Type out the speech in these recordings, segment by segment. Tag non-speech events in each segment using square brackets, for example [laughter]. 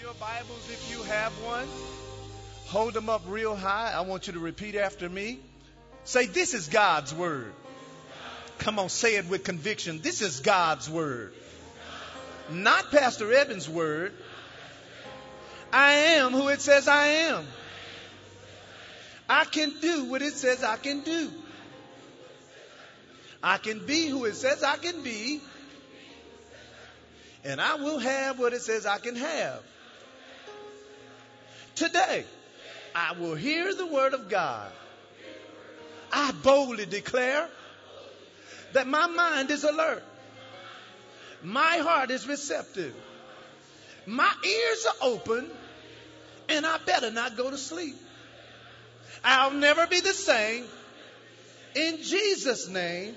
your Bibles, if you have one, hold them up real high. I want you to repeat after me. Say, This is God's Word. Come on, say it with conviction. This is God's Word. Not Pastor Evans' Word. I am who it says I am. I can do what it says I can do. I can be who it says I can be. And I will have what it says I can have. Today, I will hear the word of God. I boldly declare that my mind is alert. My heart is receptive. My ears are open, and I better not go to sleep. I'll never be the same. In Jesus' name,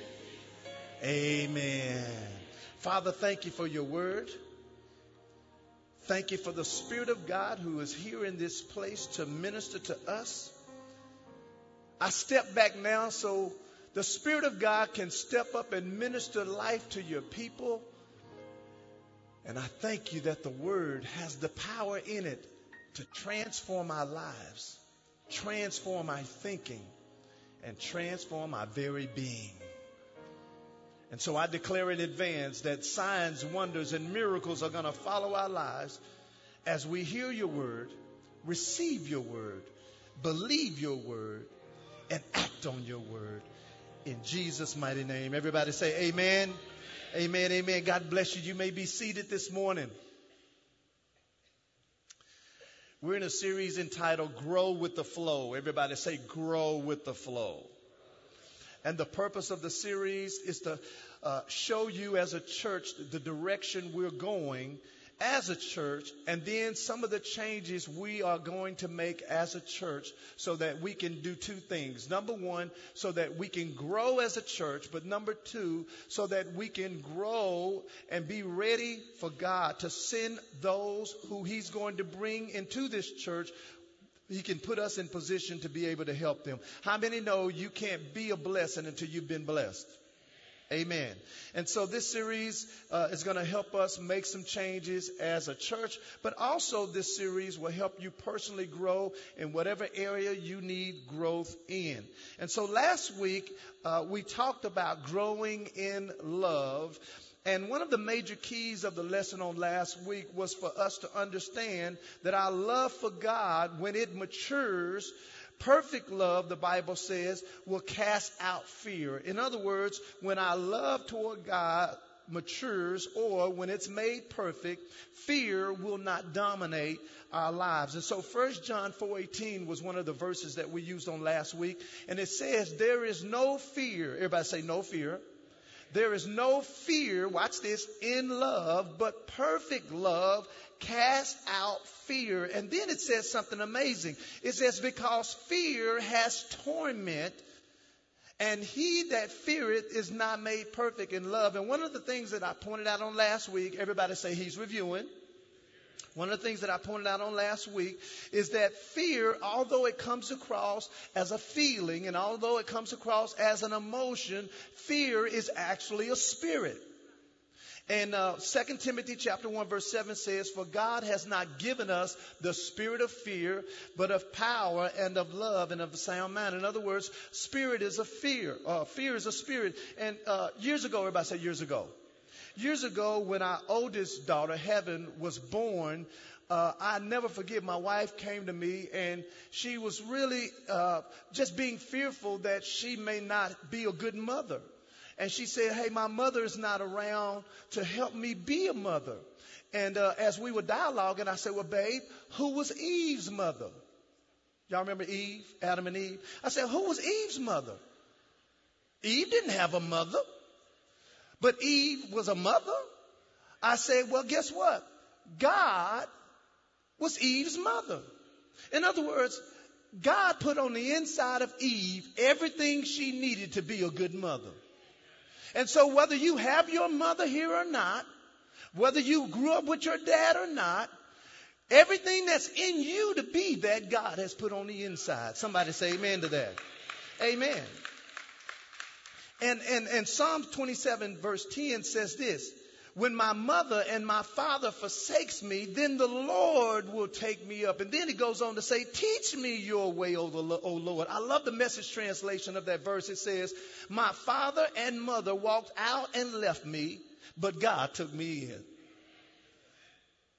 amen. Father, thank you for your word. Thank you for the Spirit of God who is here in this place to minister to us. I step back now so the Spirit of God can step up and minister life to your people. And I thank you that the Word has the power in it to transform our lives, transform our thinking, and transform our very being. And so I declare in advance that signs, wonders, and miracles are going to follow our lives as we hear your word, receive your word, believe your word, and act on your word. In Jesus' mighty name. Everybody say amen. Amen. Amen. God bless you. You may be seated this morning. We're in a series entitled Grow with the Flow. Everybody say, Grow with the Flow. And the purpose of the series is to uh, show you as a church the direction we're going as a church, and then some of the changes we are going to make as a church so that we can do two things. Number one, so that we can grow as a church, but number two, so that we can grow and be ready for God to send those who He's going to bring into this church he can put us in position to be able to help them. How many know you can't be a blessing until you've been blessed? Amen. And so this series uh, is going to help us make some changes as a church, but also this series will help you personally grow in whatever area you need growth in. And so last week uh, we talked about growing in love. And one of the major keys of the lesson on last week was for us to understand that our love for God, when it matures, perfect love, the Bible says, will cast out fear. In other words, when our love toward God matures or when it's made perfect, fear will not dominate our lives. And so 1 John 4:18 was one of the verses that we used on last week, and it says there is no fear. Everybody say no fear there is no fear, watch this, in love, but perfect love casts out fear. And then it says something amazing. It says, because fear has torment, and he that feareth is not made perfect in love. And one of the things that I pointed out on last week, everybody say he's reviewing. One of the things that I pointed out on last week is that fear, although it comes across as a feeling and although it comes across as an emotion, fear is actually a spirit. And uh, 2 Timothy chapter 1 verse 7 says, For God has not given us the spirit of fear, but of power and of love and of sound mind. In other words, spirit is a fear. Uh, fear is a spirit. And uh, years ago, everybody said years ago. Years ago, when our oldest daughter, Heaven, was born, uh, I never forget my wife came to me and she was really uh, just being fearful that she may not be a good mother. And she said, Hey, my mother is not around to help me be a mother. And uh, as we were dialoguing, I said, Well, babe, who was Eve's mother? Y'all remember Eve, Adam and Eve? I said, Who was Eve's mother? Eve didn't have a mother. But Eve was a mother. I said, well, guess what? God was Eve's mother. In other words, God put on the inside of Eve everything she needed to be a good mother. And so whether you have your mother here or not, whether you grew up with your dad or not, everything that's in you to be that God has put on the inside. Somebody say amen to that. Amen. And, and, and Psalm 27 verse 10 says this, when my mother and my father forsakes me, then the Lord will take me up. And then he goes on to say, teach me your way, O, Lord. I love the message translation of that verse. It says, my father and mother walked out and left me, but God took me in.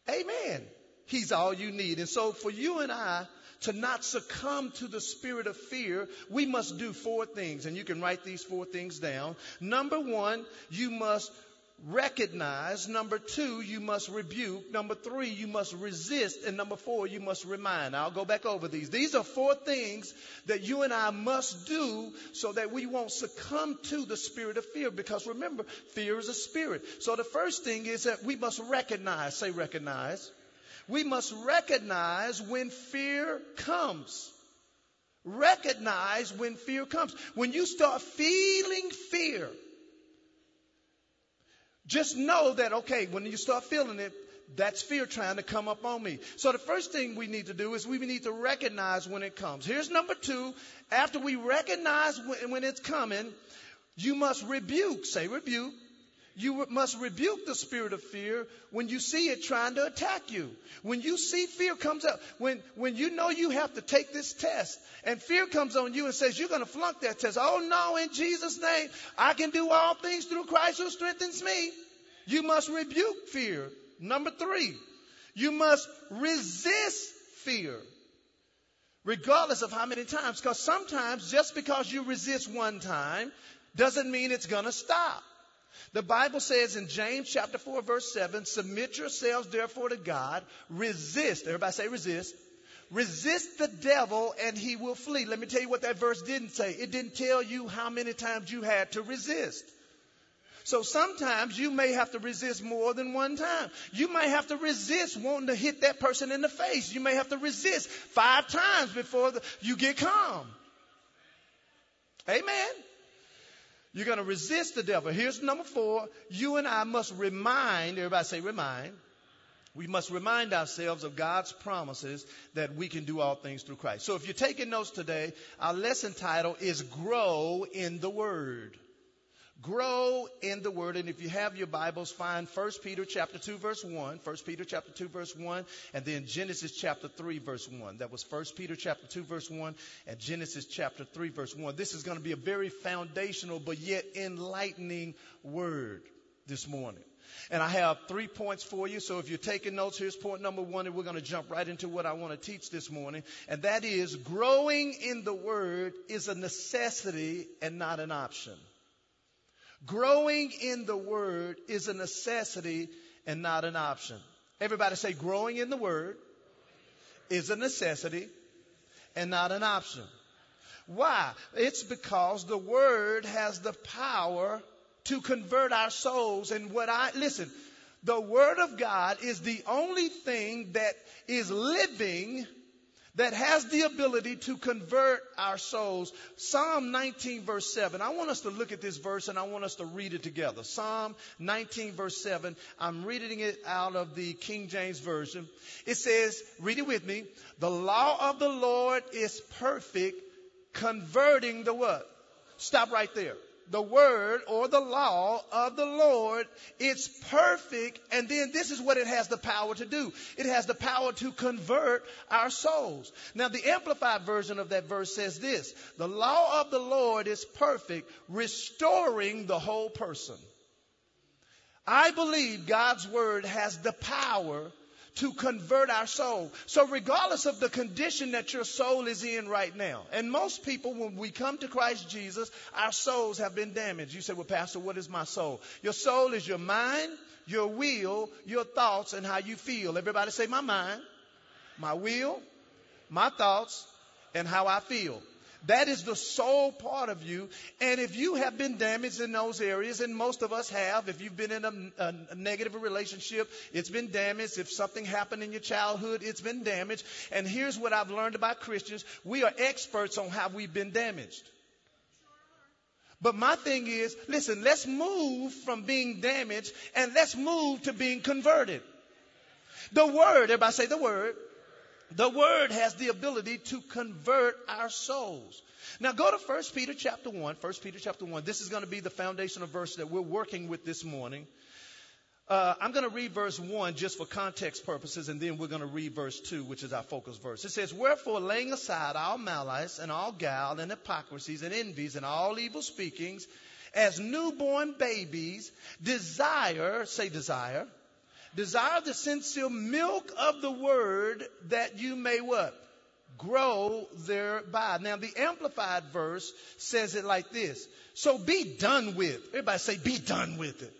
Amen. He's all you need. And so for you and I to not succumb to the spirit of fear, we must do four things. And you can write these four things down. Number one, you must recognize. Number two, you must rebuke. Number three, you must resist. And number four, you must remind. I'll go back over these. These are four things that you and I must do so that we won't succumb to the spirit of fear. Because remember, fear is a spirit. So the first thing is that we must recognize. Say recognize. We must recognize when fear comes. Recognize when fear comes. When you start feeling fear, just know that, okay, when you start feeling it, that's fear trying to come up on me. So the first thing we need to do is we need to recognize when it comes. Here's number two. After we recognize when, it's coming, you must rebuke. Say rebuke. You must rebuke the spirit of fear when you see it trying to attack you. When you see fear comes up, when, when you know you have to take this test and fear comes on you and says you're going to flunk that test. Oh no, in Jesus' name, I can do all things through Christ who strengthens me. You must rebuke fear. Number three, you must resist fear. Regardless of how many times, because sometimes just because you resist one time doesn't mean it's going to stop. The Bible says in James chapter 4 verse 7, submit yourselves therefore to God, resist, everybody say resist, resist the devil and he will flee. Let me tell you what that verse didn't say. It didn't tell you how many times you had to resist. So sometimes you may have to resist more than one time. You may have to resist wanting to hit that person in the face. You may have to resist five times before the, you get calm. Amen. You're going to resist the devil. Here's number four. You and I must remind, everybody say remind. We must remind ourselves of God's promises that we can do all things through Christ. So if you're taking notes today, our lesson title is Grow in the Word. Grow in the word. And if you have your Bibles, find 1 Peter chapter 2 verse 1, 1 Peter chapter 2 verse 1, and then Genesis chapter 3 verse 1. That was 1 Peter chapter 2 verse 1 and Genesis chapter 3 verse 1. This is going to be a very foundational but yet enlightening word this morning. And I have three points for you. So if you're taking notes, here's point number one, and we're going to jump right into what I want to teach this morning. And that is growing in the Word is a necessity and not an option. Growing in the Word is a necessity and not an option. Everybody say, growing in the Word is a necessity and not an option. Why? It's because the Word has the power to convert our souls. And what I, listen, the Word of God is the only thing that is living that has the ability to convert our souls. Psalm 19 verse 7. I want us to look at this verse and I want us to read it together. Psalm 19 verse 7. I'm reading it out of the King James Version. It says, read it with me. The law of the Lord is perfect, converting the what? Stop right there the word or the law of the Lord. It's perfect. And then this is what it has the power to do. It has the power to convert our souls. Now, the amplified version of that verse says this The law of the Lord is perfect, restoring the whole person. I believe God's word has the power to convert our soul. So regardless of the condition that your soul is in right now, and most people, when we come to Christ Jesus, our souls have been damaged. You say, well, Pastor, what is my soul? Your soul is your mind, your will, your thoughts, and how you feel. Everybody say, my mind, my will, my thoughts, and how I feel. That is the soul part of you. And if you have been damaged in those areas, and most of us have, if you've been in a, a, negative relationship, it's been damaged. If something happened in your childhood, it's been damaged. And here's what I've learned about Christians. We are experts on how we've been damaged. But my thing is, listen, let's move from being damaged and let's move to being converted. The word, everybody say the word the word has the ability to convert our souls. Now go to 1 Peter chapter 1. 1 Peter chapter 1. This is going to be the foundational verse that we're working with this morning. Uh, I'm going to read verse 1 just for context purposes, and then we're going to read verse 2, which is our focus verse. It says, Wherefore, laying aside all malice and all guile and hypocrisies and envies and all evil speakings, as newborn babies, desire, say desire, desire the sincere milk of the word that you may what? Grow thereby. Now, the Amplified verse says it like this. So be done with. Everybody say, be done with it.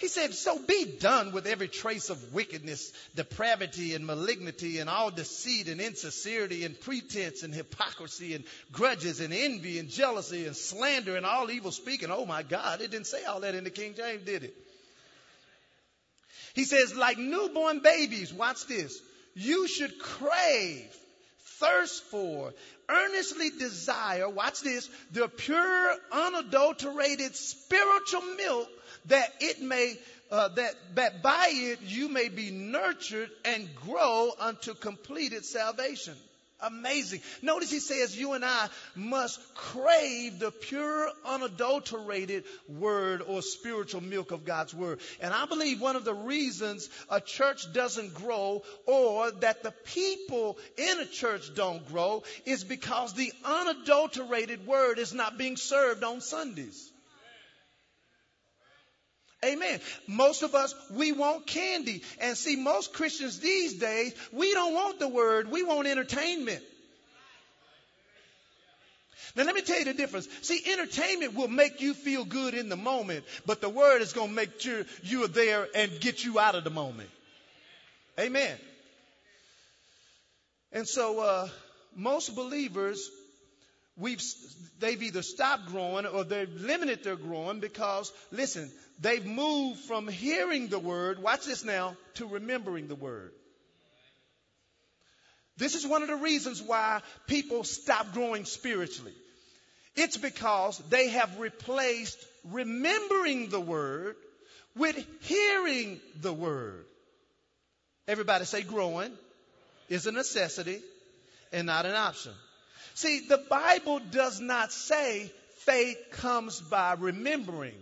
He said, So be done with every trace of wickedness, depravity, and malignity, and all deceit, and insincerity, and pretense, and hypocrisy, and grudges, and envy, and jealousy, and slander, and all evil speaking. Oh my God, it didn't say all that in the King James, did it? He says, like newborn babies, watch this, you should crave, thirst for, earnestly desire, watch this, the pure, unadulterated spiritual milk that it may uh, that, that by it you may be nurtured and grow unto completed salvation. Amazing. Notice he says you and I must crave the pure, unadulterated word or spiritual milk of God's word. And I believe one of the reasons a church doesn't grow or that the people in a church don't grow is because the unadulterated word is not being served on Sundays. Amen. Most of us, we want candy. And see, most Christians these days, we don't want the word, we want entertainment. Now, let me tell you the difference. See, entertainment will make you feel good in the moment, but the word is going to make sure you are there and get you out of the moment. Amen. And so, uh, most believers, we've, they've either stopped growing or they've limited their growing because, listen, they've moved from hearing the word, watch this now, to remembering the word. This is one of the reasons why people stop growing spiritually. It's because they have replaced remembering the word with hearing the word. Everybody say growing is a necessity and not an option. See, the Bible does not say faith comes by remembering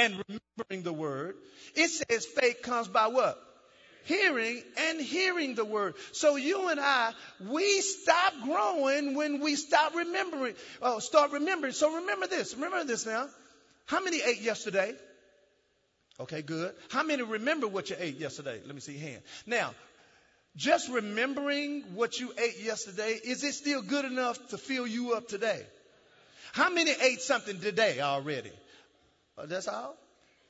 and remembering the word. It says faith comes by what? Hearing and hearing the word. So you and I, we stop growing when we stop remembering, oh, start remembering. So remember this, remember this now. How many ate yesterday? Okay, good. How many remember what you ate yesterday? Let me see your hand. Now, just remembering what you ate yesterday, is it still good enough to fill you up today? How many ate something today already? Oh, that's all?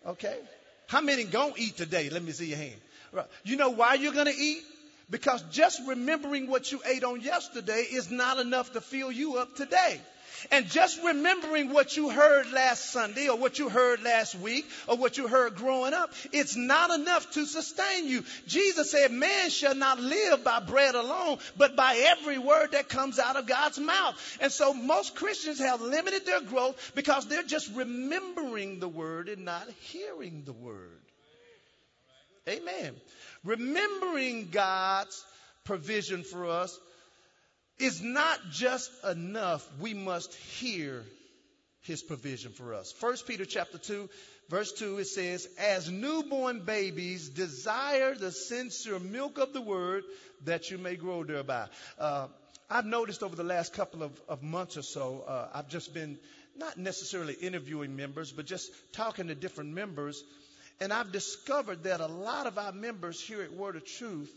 Okay. How many gonna eat today? Let me see your hand. Right. You know why you're gonna eat? Because just remembering what you ate on yesterday is not enough to fill you up today. And just remembering what you heard last Sunday or what you heard last week or what you heard growing up, it's not enough to sustain you. Jesus said, man shall not live by bread alone, but by every word that comes out of God's mouth. And so most Christians have limited their growth because they're just remembering the word and not hearing the word. Amen. Remembering God's provision for us is not just enough. We must hear his provision for us. First Peter chapter 2 verse 2 it says, "As newborn babies desire the sincere milk of the word that you may grow thereby." Uh, I've noticed over the last couple of, of months or so, uh, I've just been not necessarily interviewing members, but just talking to different members, and I've discovered that a lot of our members here at Word of Truth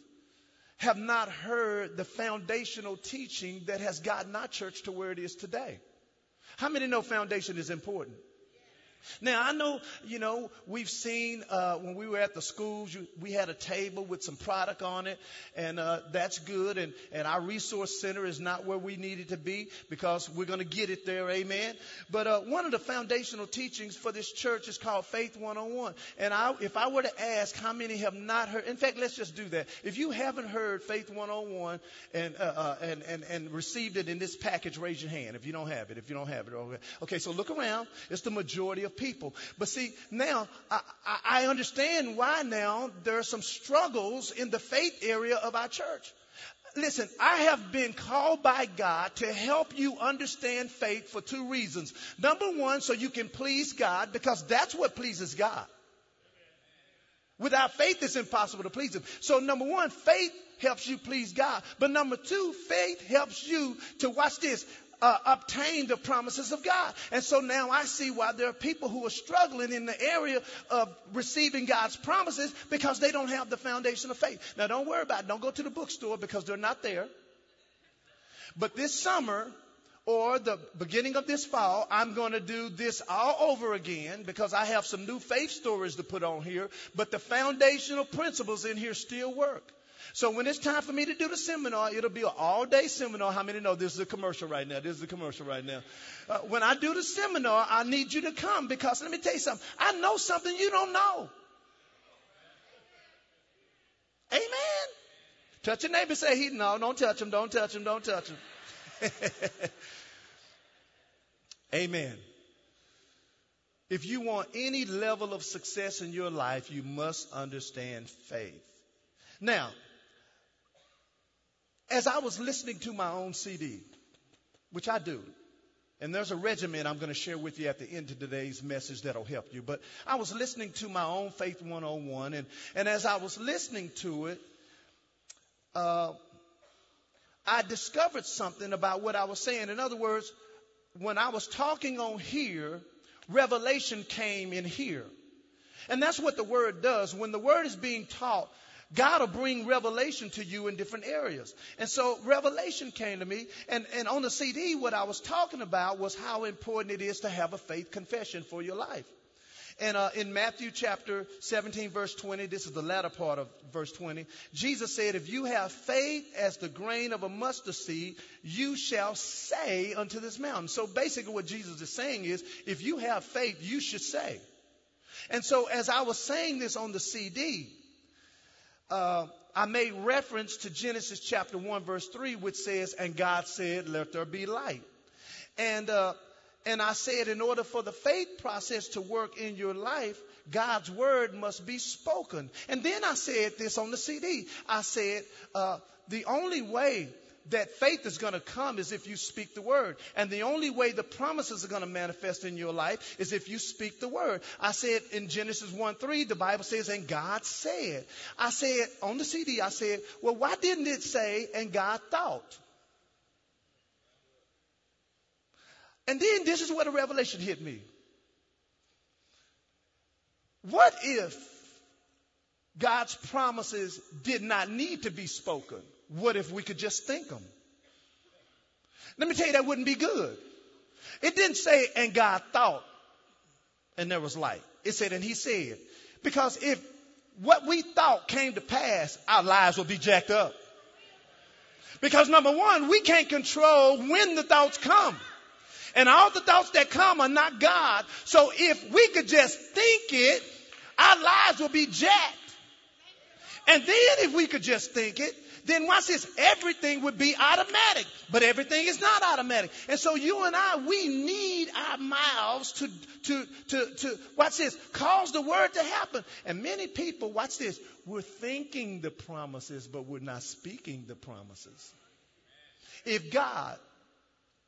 have not heard the foundational teaching that has gotten our church to where it is today. How many know foundation is important? Now, I know, you know, we've seen uh, when we were at the schools, you, we had a table with some product on it, and uh, that's good. And, and our resource center is not where we need it to be because we're going to get it there, amen. But uh, one of the foundational teachings for this church is called Faith 101. And I, if I were to ask how many have not heard, in fact, let's just do that. If you haven't heard Faith 101 and, uh, uh, and, and, and received it in this package, raise your hand if you don't have it. If you don't have it, okay. Okay, so look around. It's the majority of people. But see, now I, I understand why now there are some struggles in the faith area of our church. Listen, I have been called by God to help you understand faith for two reasons. Number one, so you can please God, because that's what pleases God. Without faith, it's impossible to please Him. So, number one, faith helps you please God. But number two, faith helps you to watch this. Uh, obtain the promises of God. And so now I see why there are people who are struggling in the area of receiving God's promises because they don't have the foundation of faith. Now don't worry about it. Don't go to the bookstore because they're not there. But this summer, or the beginning of this fall, I'm going to do this all over again because I have some new faith stories to put on here, but the foundational principles in here still work. So when it's time for me to do the seminar, it'll be an all day seminar. How many know this is a commercial right now? This is a commercial right now. Uh, when I do the seminar, I need you to come because let me tell you something. I know something you don't know. Amen. Touch your neighbor, say he, no, don't touch him, don't touch him, don't touch him. [laughs] Amen. If you want any level of success in your life, you must understand faith. Now, as I was listening to my own CD, which I do, and there's a regimen I'm going to share with you at the end of today's message that'll help you. But I was listening to my own Faith 101, and, and as I was listening to it, uh, I discovered something about what I was saying. In other words, when I was talking on here, revelation came in here. And that's what the word does. When the word is being taught, God will bring revelation to you in different areas. And so revelation came to me. And, and on the CD, what I was talking about was how important it is to have a faith confession for your life. And uh, in Matthew chapter 17, verse 20, this is the latter part of verse 20, Jesus said, If you have faith as the grain of a mustard seed, you shall say unto this mountain. So basically, what Jesus is saying is, if you have faith, you should say. And so, as I was saying this on the CD, uh, I made reference to Genesis chapter 1, verse 3, which says, And God said, Let there be light. And uh, and I said, in order for the faith process to work in your life, God's word must be spoken. And then I said this on the CD. I said, uh, the only way that faith is going to come is if you speak the word. And the only way the promises are going to manifest in your life is if you speak the word. I said in Genesis 1 3, the Bible says, and God said. I said on the CD, I said, well, why didn't it say, and God thought? And then this is where the revelation hit me. What if God's promises did not need to be spoken? What if we could just think them? Let me tell you, that wouldn't be good. It didn't say, and God thought, and there was light. It said, and He said. Because if what we thought came to pass, our lives would be jacked up. Because number one, we can't control when the thoughts come. And all the thoughts that come are not God. So if we could just think it, our lives will be jacked. And then if we could just think it, then watch this, everything would be automatic. But everything is not automatic. And so you and I, we need our mouths to, to, to, to, watch this, cause the word to happen. And many people, watch this, we're thinking the promises, but we're not speaking the promises. If God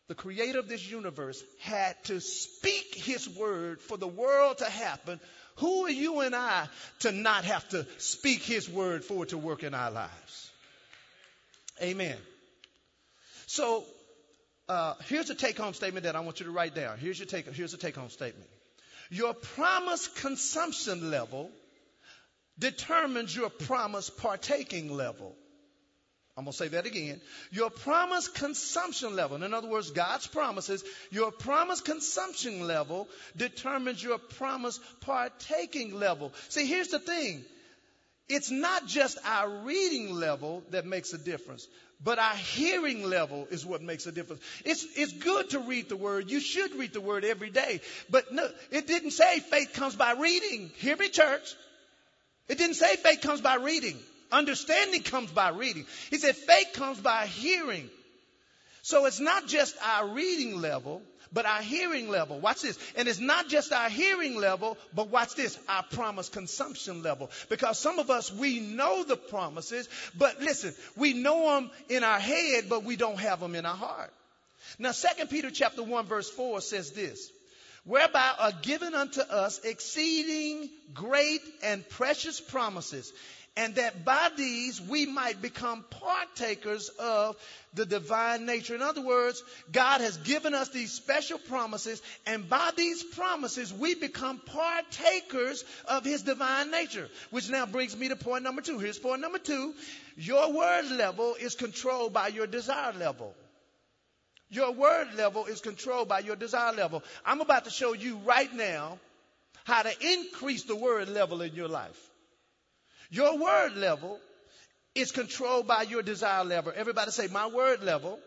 the creator of this universe, had to speak his word for the world to happen, who are you and I to not have to speak his word for it to work in our lives? Amen. So, uh, here's a take home statement that I want you to write down. Here's your take, here's a take home statement. Your promise consumption level determines your promise partaking level. I'm going to say that again. Your promise consumption level, in other words, God's promises, your promise consumption level determines your promise partaking level. See, here's the thing. It's not just our reading level that makes a difference, but our hearing level is what makes a difference. It's, it's good to read the word. You should read the word every day. But no, it didn't say faith comes by reading. Hear me, church. It didn't say faith comes by reading. Understanding comes by reading. He said faith comes by hearing. So it's not just our reading level, but our hearing level. Watch this. And it's not just our hearing level, but watch this, our promise consumption level. Because some of us, we know the promises, but listen, we know them in our head, but we don't have them in our heart. Now, 2 Peter chapter 1 verse 4 says this. whereby are given unto us exceeding great and precious promises, and that by these we might become partakers of the divine nature. In other words, God has given us these special promises, and by these promises we become partakers of his divine nature. Which now brings me to point number two. Here's point number two. Your word level is controlled by your desire level. Your word level is controlled by your desire level. I'm about to show you right now how to increase the word level in your life. Your word level is controlled by your desire level. Everybody say, my word level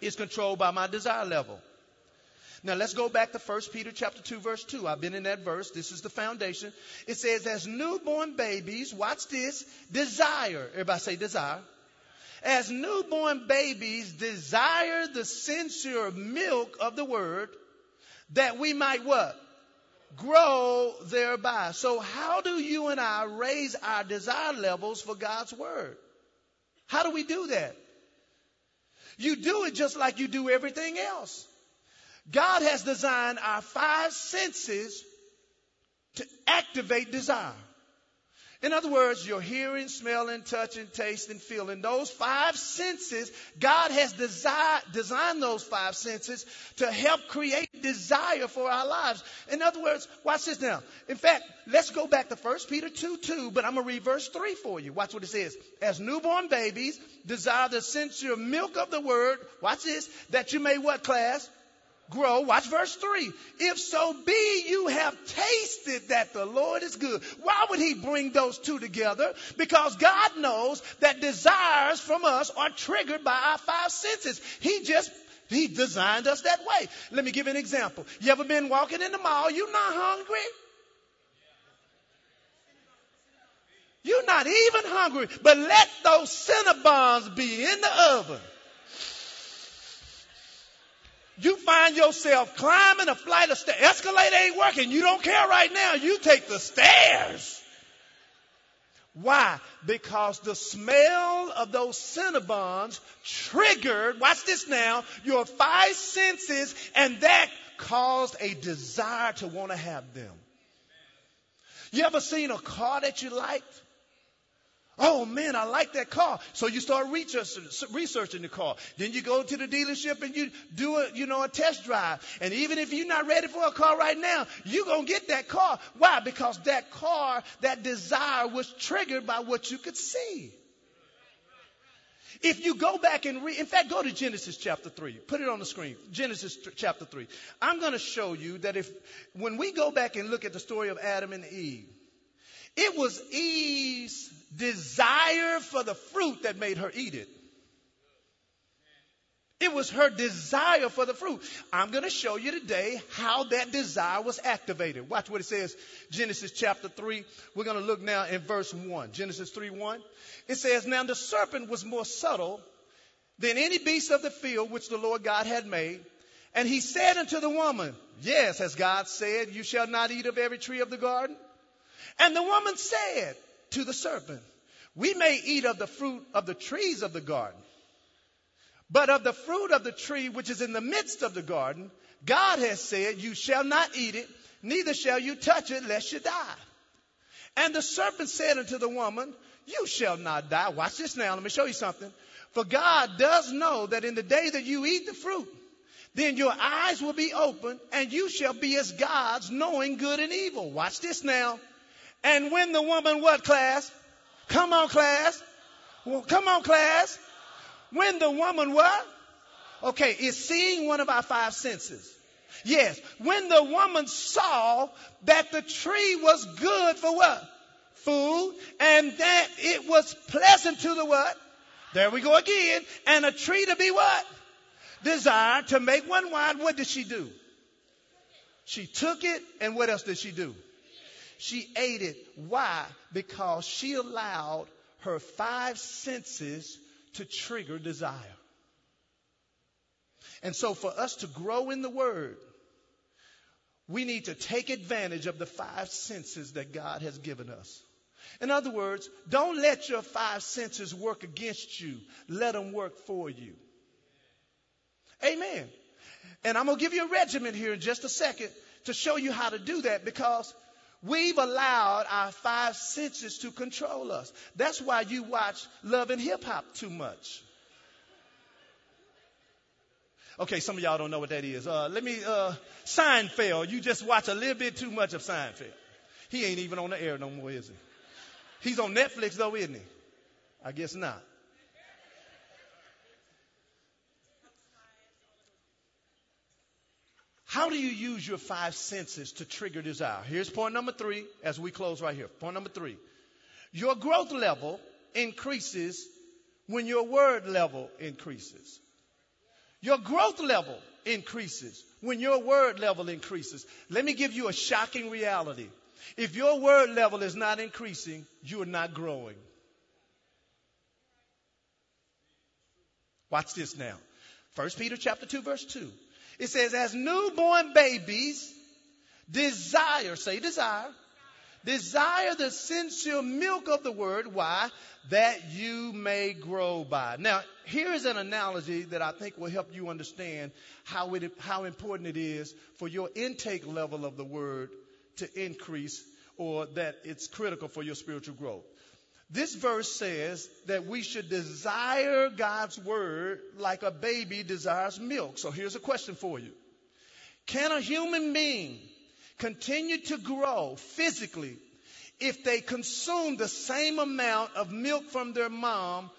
is controlled by my desire level. Now let's go back to 1 Peter chapter 2 verse 2. I've been in that verse. This is the foundation. It says, as newborn babies, watch this, desire. Everybody say desire. As newborn babies desire the sincere milk of the word that we might what? Grow thereby. So, how do you and I raise our desire levels for God's Word? How do we do that? You do it just like you do everything else. God has designed our five senses to activate desire. In other words, your hearing, smelling, touching, tasting, feeling, those five senses, God has desi- designed those five senses to help create desire for our lives. In other words, watch this now. In fact, let's go back to 1 Peter 2 2, but I'm going to read verse 3 for you. Watch what it says. As newborn babies, desire the sincere milk of the word, watch this, that you may what class? Grow. Watch verse 3. If so be you have tasted that the Lord is good. Why would he bring those two together? Because God knows that desires from us are triggered by our five senses. He just he designed us that way. Let me give you an example. You ever been walking in the mall? You're not hungry. You're not even hungry, but let those Cinnabons be in the oven you find yourself climbing a flight of stairs. Escalator ain't working. You don't care right now. You take the stairs. Why? Because the smell of those Cinnabons triggered, watch this now, your five senses, and that caused a desire to want to have them. You ever seen a car that you liked? Oh man, I like that car. So you start researching, the car. Then you go to the dealership and you do a, you know, a test drive. And even if you're not ready for a car right now, you're going to get that car. Why? Because that car, that desire was triggered by what you could see. If you go back and read, in fact, go to Genesis chapter 3. Put it on the screen. Genesis chapter 3. I'm going to show you that if, when we go back and look at the story of Adam and Eve, it was Eve's desire for the fruit that made her eat it. It was her desire for the fruit. I'm going to show you today how that desire was activated. Watch what it says, Genesis chapter 3. We're going to look now in verse 1. Genesis 3 1. It says, Now the serpent was more subtle than any beast of the field which the Lord God had made. And he said unto the woman, Yes, as God said, you shall not eat of every tree of the garden. And the woman said, to the serpent, We may eat of the fruit of the trees of the garden, but of the fruit of the tree which is in the midst of the garden, God has said, You shall not eat it, neither shall you touch it, lest you die. And the serpent said unto the woman, You shall not die. Watch this now. Let me show you something. For God does know that in the day that you eat the fruit, then your eyes will be opened and you shall be as gods, knowing good and evil. Watch this now. And when the woman, what class? Come on, class. Well, come on, class. When the woman what? Okay, is seeing one of our five senses. Yes. When the woman saw that the tree was good for what? Food. And that it was pleasant to the what? There we go again. And a tree to be what? Desire to make one wine. What did she do? She took it and what else did she do? She ate it. Why? Because she allowed her five senses to trigger desire. And so, for us to grow in the Word, we need to take advantage of the five senses that God has given us. In other words, don't let your five senses work against you, let them work for you. Amen. And I'm going to give you a regimen here in just a second to show you how to do that because we've allowed our five senses to control us. That's why you watch love and hip hop too much. Okay, some of y'all don't know what that is. Uh, let me, uh, Seinfeld. You just watch a little bit too much of Seinfeld. He ain't even on the air no more, is he? He's on Netflix though, isn't he? I guess not. How do you use your five senses to trigger desire? Here's point number three as we close right here. Point number three. Your growth level increases when your word level increases. Your growth level increases when your word level increases. Let me give you a shocking reality. If your word level is not increasing, you are not growing. Watch this now. 1 Peter chapter 2 verse 2. It says, as newborn babies desire, say desire, desire the sincere milk of the word. Why? That you may grow by. Now, here is an analogy that I think will help you understand how, it, how important it is for your intake level of the word to increase or that it's critical for your spiritual growth. This verse says that we should desire God's word like a baby desires milk. So here's a question for you. Can a human being continue to grow physically if they consume the same amount of milk from their mom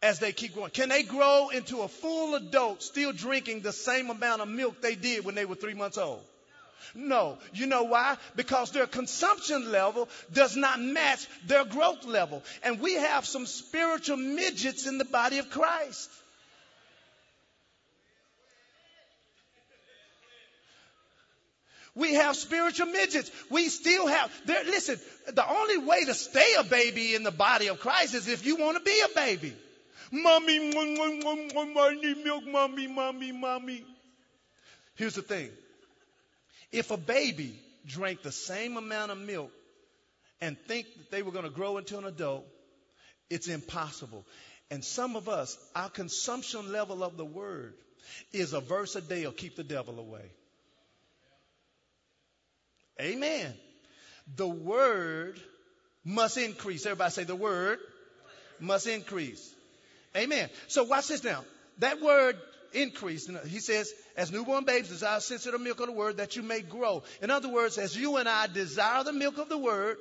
as they keep growing? Can they grow into a full adult still drinking the same amount of milk they did when they were three months old? No. You know why? Because their consumption level does not match their growth level. And we have some spiritual midgets in the body of Christ. We have spiritual midgets. We still have, there, listen, the only way to stay a baby in the body of Christ is if you want to be a baby. Mommy, need milk, mommy, mommy, mommy. Here's the thing if a baby drank the same amount of milk and think that they were going to grow into an adult, it's impossible. And some of us, our consumption level of the word is a verse a day will keep the devil away. Amen. The word must increase. Everybody say the word must increase. Amen. So watch this now. That word increase. He says, as newborn babes desire sensitive milk of the word that you may grow. In other words, as you and I desire the milk of the word,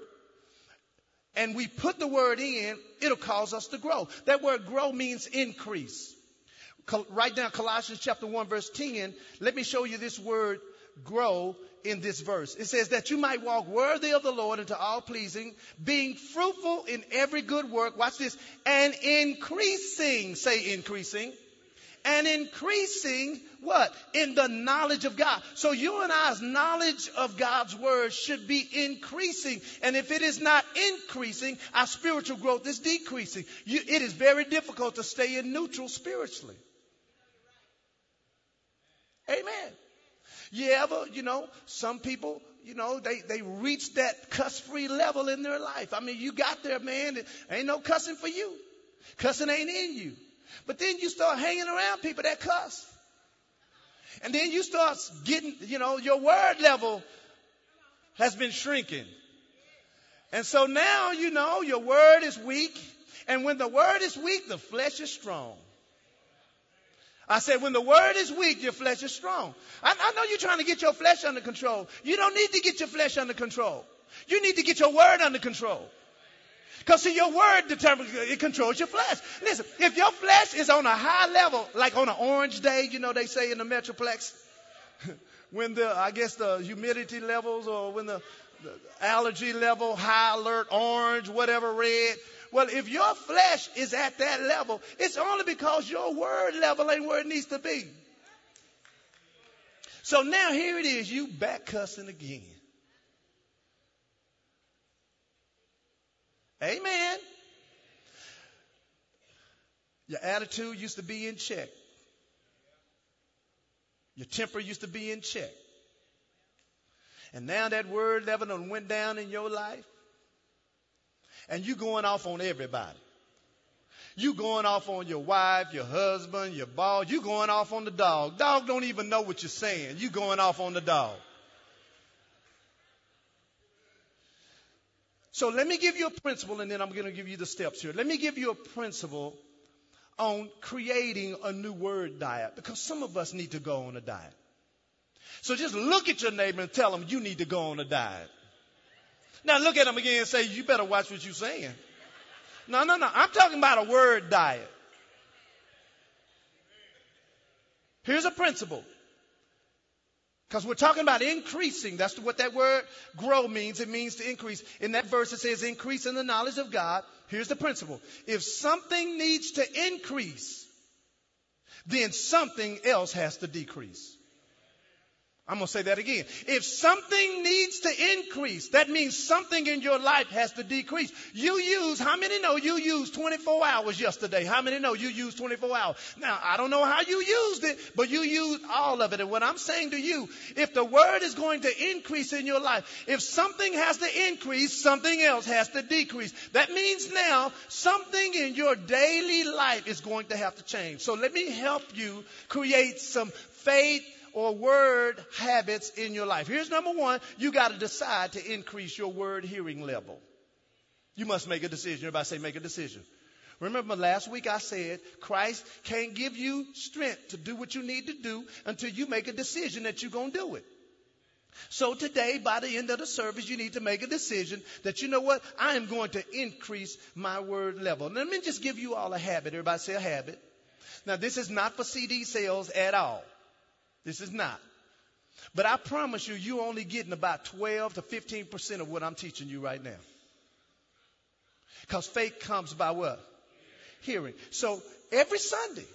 and we put the word in, it'll cause us to grow. That word grow means increase. Write down Colossians chapter 1 verse 10. Let me show you this word grow in this verse. It says that you might walk worthy of the Lord and to all pleasing, being fruitful in every good work. Watch this. And increasing. Say increasing and increasing what? In the knowledge of God. So you and I's knowledge of God's word should be increasing. And if it is not increasing, our spiritual growth is decreasing. You, it is very difficult to stay in neutral spiritually. Amen. You ever, you know, some people, you know, they, they reach that cuss free level in their life. I mean, you got there, man. Ain't no cussing for you. Cussing ain't in you. But then you start hanging around people that cuss. And then you start getting, you know, your word level has been shrinking. And so now, you know, your word is weak. And when the word is weak, the flesh is strong. I said, when the word is weak, your flesh is strong. I, I know you're trying to get your flesh under control. You don't need to get your flesh under control. You need to get your word under control. Because see, your word determines, it controls your flesh. Listen, if your flesh is on a high level, like on an orange day, you know, they say in the Metroplex, [laughs] when the, I guess the humidity levels or when the, the allergy level, high alert, orange, whatever, red. Well, if your flesh is at that level, it's only because your word level ain't where it needs to be. So now here it is, you back cussing again. Amen. Your attitude used to be in check. Your temper used to be in check. And now that word level went down in your life. And you going off on everybody. You going off on your wife, your husband, your boss. You going off on the dog. Dog don't even know what you're saying. You going off on the dog. So let me give you a principle and then I'm going to give you the steps here. Let me give you a principle on creating a new word diet because some of us need to go on a diet. So just look at your neighbor and tell them you need to go on a diet. Now look at them again and say, you better watch what you're saying. No, no, no. I'm talking about a word diet. Here's a principle. Because we're talking about increasing. That's what that word grow means. It means to increase. In that verse, it says increase in the knowledge of God. Here's the principle. If something needs to increase, then something else has to decrease. I'm going to say that again. If something needs to increase, that means something in your life has to decrease. You use, how many know you used 24 hours yesterday? How many know you used 24 hours? Now, I don't know how you used it, but you used all of it. And what I'm saying to you, if the word is going to increase in your life, if something has to increase, something else has to decrease. That means now something in your daily life is going to have to change. So let me help you create some faith or word habits in your life. Here's number one. You got to decide to increase your word hearing level. You must make a decision. Everybody say make a decision. Remember last week I said Christ can't give you strength to do what you need to do until you make a decision that you're going to do it. So today, by the end of the service, you need to make a decision that you know what? I am going to increase my word level. Let me just give you all a habit. Everybody say a habit. Now this is not for CD sales at all. This is not. But I promise you, you're only getting about 12 to 15% of what I'm teaching you right now. Because faith comes by what? Hearing. So every Sunday,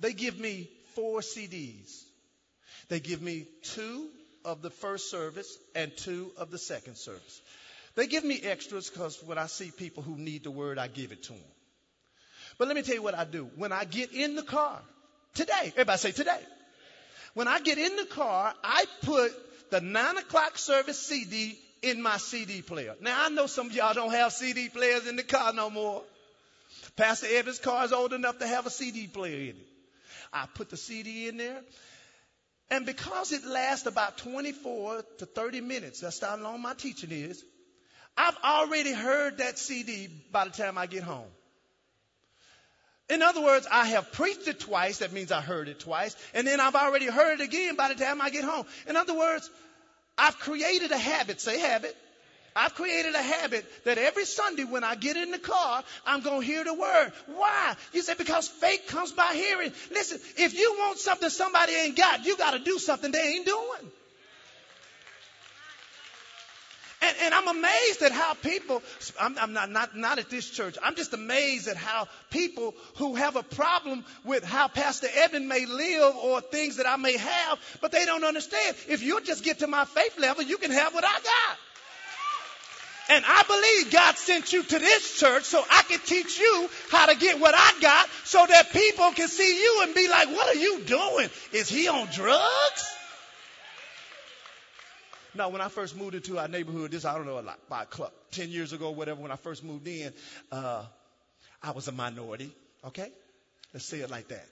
they give me four CDs. They give me two of the first service and two of the second service. They give me extras because when I see people who need the word, I give it to them. But let me tell you what I do. When I get in the car, today, everybody say today. When I get in the car, I put the nine o'clock service CD in my CD player. Now I know some of y'all don't have CD players in the car no more. Pastor Evans' car is old enough to have a CD player in it. I put the CD in there. And because it lasts about 24 to 30 minutes, that's how long my teaching is, I've already heard that CD by the time I get home. In other words, I have preached it twice. That means I heard it twice. And then I've already heard it again by the time I get home. In other words, I've created a habit. Say habit. I've created a habit that every Sunday when I get in the car, I'm going to hear the word. Why? You say because faith comes by hearing. Listen, if you want something somebody ain't got, you got to do something they ain't doing. And, and I'm amazed at how people, I'm, I'm not, not, not at this church, I'm just amazed at how people who have a problem with how Pastor Evan may live or things that I may have, but they don't understand. If you just get to my faith level, you can have what I got. And I believe God sent you to this church so I can teach you how to get what I got so that people can see you and be like, what are you doing? Is he on drugs? Now, when I first moved into our neighborhood, this, I don't know, like club 10 years ago, whatever, when I first moved in, uh, I was a minority. Okay? Let's say it like that.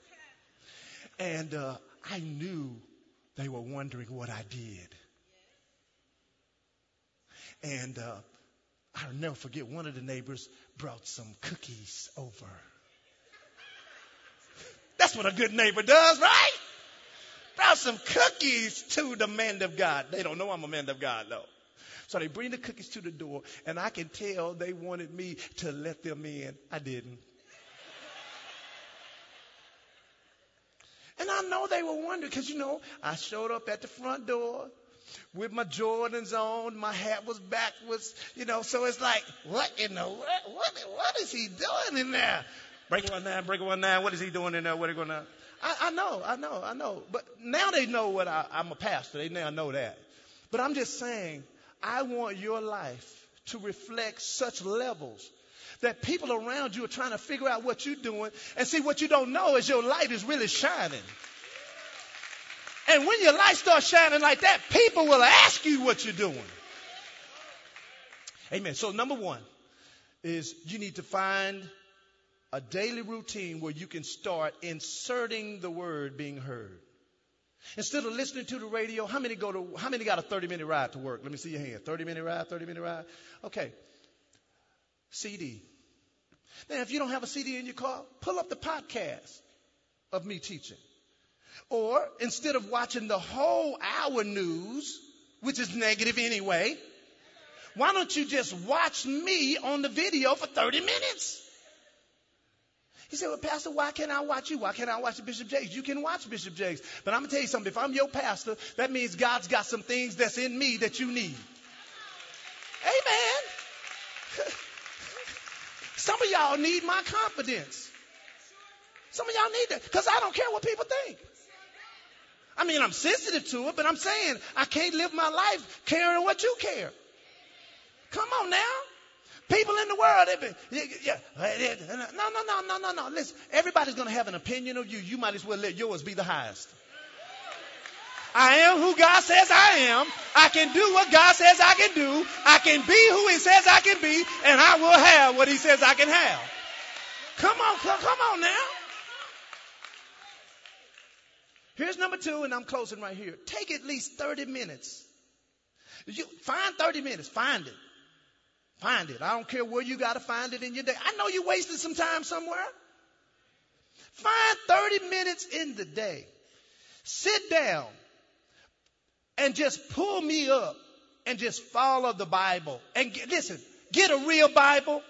And uh, I knew they were wondering what I did. And uh, I'll never forget one of the neighbors brought some cookies over. That's what a good neighbor does, right? Brought some cookies to the man of God. They don't know I'm a man of God though. So they bring the cookies to the door and I can tell they wanted me to let them in. I didn't. And I know they were wondering because, you know, I showed up at the front door with my Jordans on. My hat was backwards, you know, so it's like, what in the, what, what, what is he doing in there? Break one nine, break one nine. What is he doing in there? What are you going to? I, I know, I know, I know. But now they know what I, I'm a pastor. They now know that. But I'm just saying, I want your life to reflect such levels that people around you are trying to figure out what you're doing and see what you don't know is your light is really shining. And when your light starts shining like that, people will ask you what you're doing. Amen. So number one is you need to find a daily routine where you can start inserting the word being heard. Instead of listening to the radio, how many go to how many got a 30 minute ride to work? Let me see your hand. 30 minute ride, 30 minute ride. Okay. CD. Now if you don't have a CD in your car, pull up the podcast of me teaching. Or instead of watching the whole hour news, which is negative anyway, why don't you just watch me on the video for 30 minutes? He said, Well, Pastor, why can't I watch you? Why can't I watch Bishop Jakes? You can watch Bishop Jakes. But I'm going to tell you something. If I'm your pastor, that means God's got some things that's in me that you need. Amen. [laughs] some of y'all need my confidence. Some of y'all need that because I don't care what people think. I mean, I'm sensitive to it, but I'm saying I can't live my life caring what you care. Come on now. People in the world, be, yeah, uh, uh, no, no, no, no, no, no. Listen, everybody's going to have an opinion of you. You might as well let yours be the highest. I am who God says I am. I can do what God says I can do. I can be who He says I can be, and I will have what He says I can have. Come on, come, come on now. Here's number two, and I'm closing right here. Take at least 30 minutes. You find 30 minutes. Find it. Find it. I don't care where you got to find it in your day. I know you wasted some time somewhere. Find 30 minutes in the day. Sit down and just pull me up and just follow the Bible. And get, listen, get a real Bible.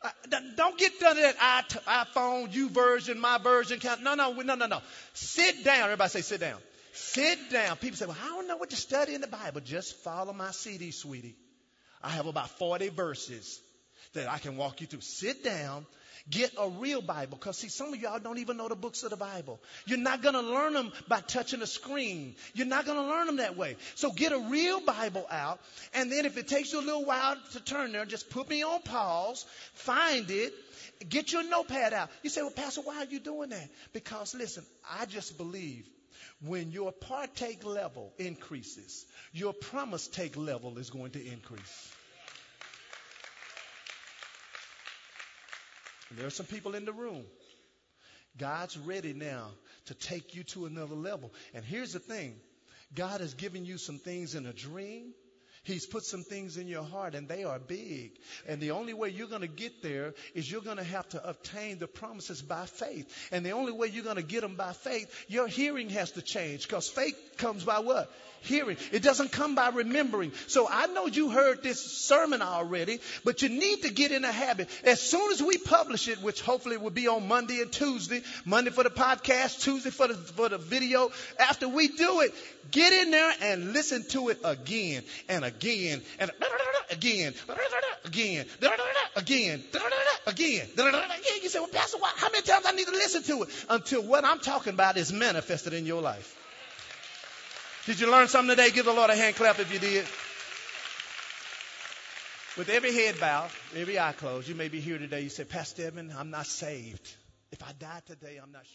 Uh, don't get done that iPhone, YouVersion, my version. Count. No, no, no, no, no. Sit down. Everybody say sit down. Sit down. People say, well, I don't know what to study in the Bible. Just follow my CD, sweetie. I have about 40 verses that I can walk you through. Sit down. Get a real Bible. Because, see, some of y'all don't even know the books of the Bible. You're not going to learn them by touching a screen. You're not going to learn them that way. So get a real Bible out. And then if it takes you a little while to turn there, just put me on pause, find it, get your notepad out. You say, well, Pastor, why are you doing that? Because, listen, I just believe when your partake level increases, your promise take level is going to increase. there are some people in the room. God's ready now to take you to another level. And here's the thing God has given you some things in a dream He's put some things in your heart and they are big. And the only way you're going to get there is you're going to have to obtain the promises by faith. And the only way you're going to get them by faith, your hearing has to change because faith comes by what? hearing. It doesn't come by remembering. So I know you heard this sermon already, but you need to get in a habit. As soon as we publish it, which hopefully will be on Monday and Tuesday, Monday for the podcast, Tuesday for the, for the video, after we do it, get in there and listen to it again and again and again, again, again, again. Again you say, well, Pastor, how many times I need to listen to it until what I'm talking about is manifested in your life? Did you learn something today? Give the Lord a hand clap if you did. With every head bowed, every eye closed, you may be here today. You say, Pastor Evan, I'm not saved. If I die today, I'm not sure.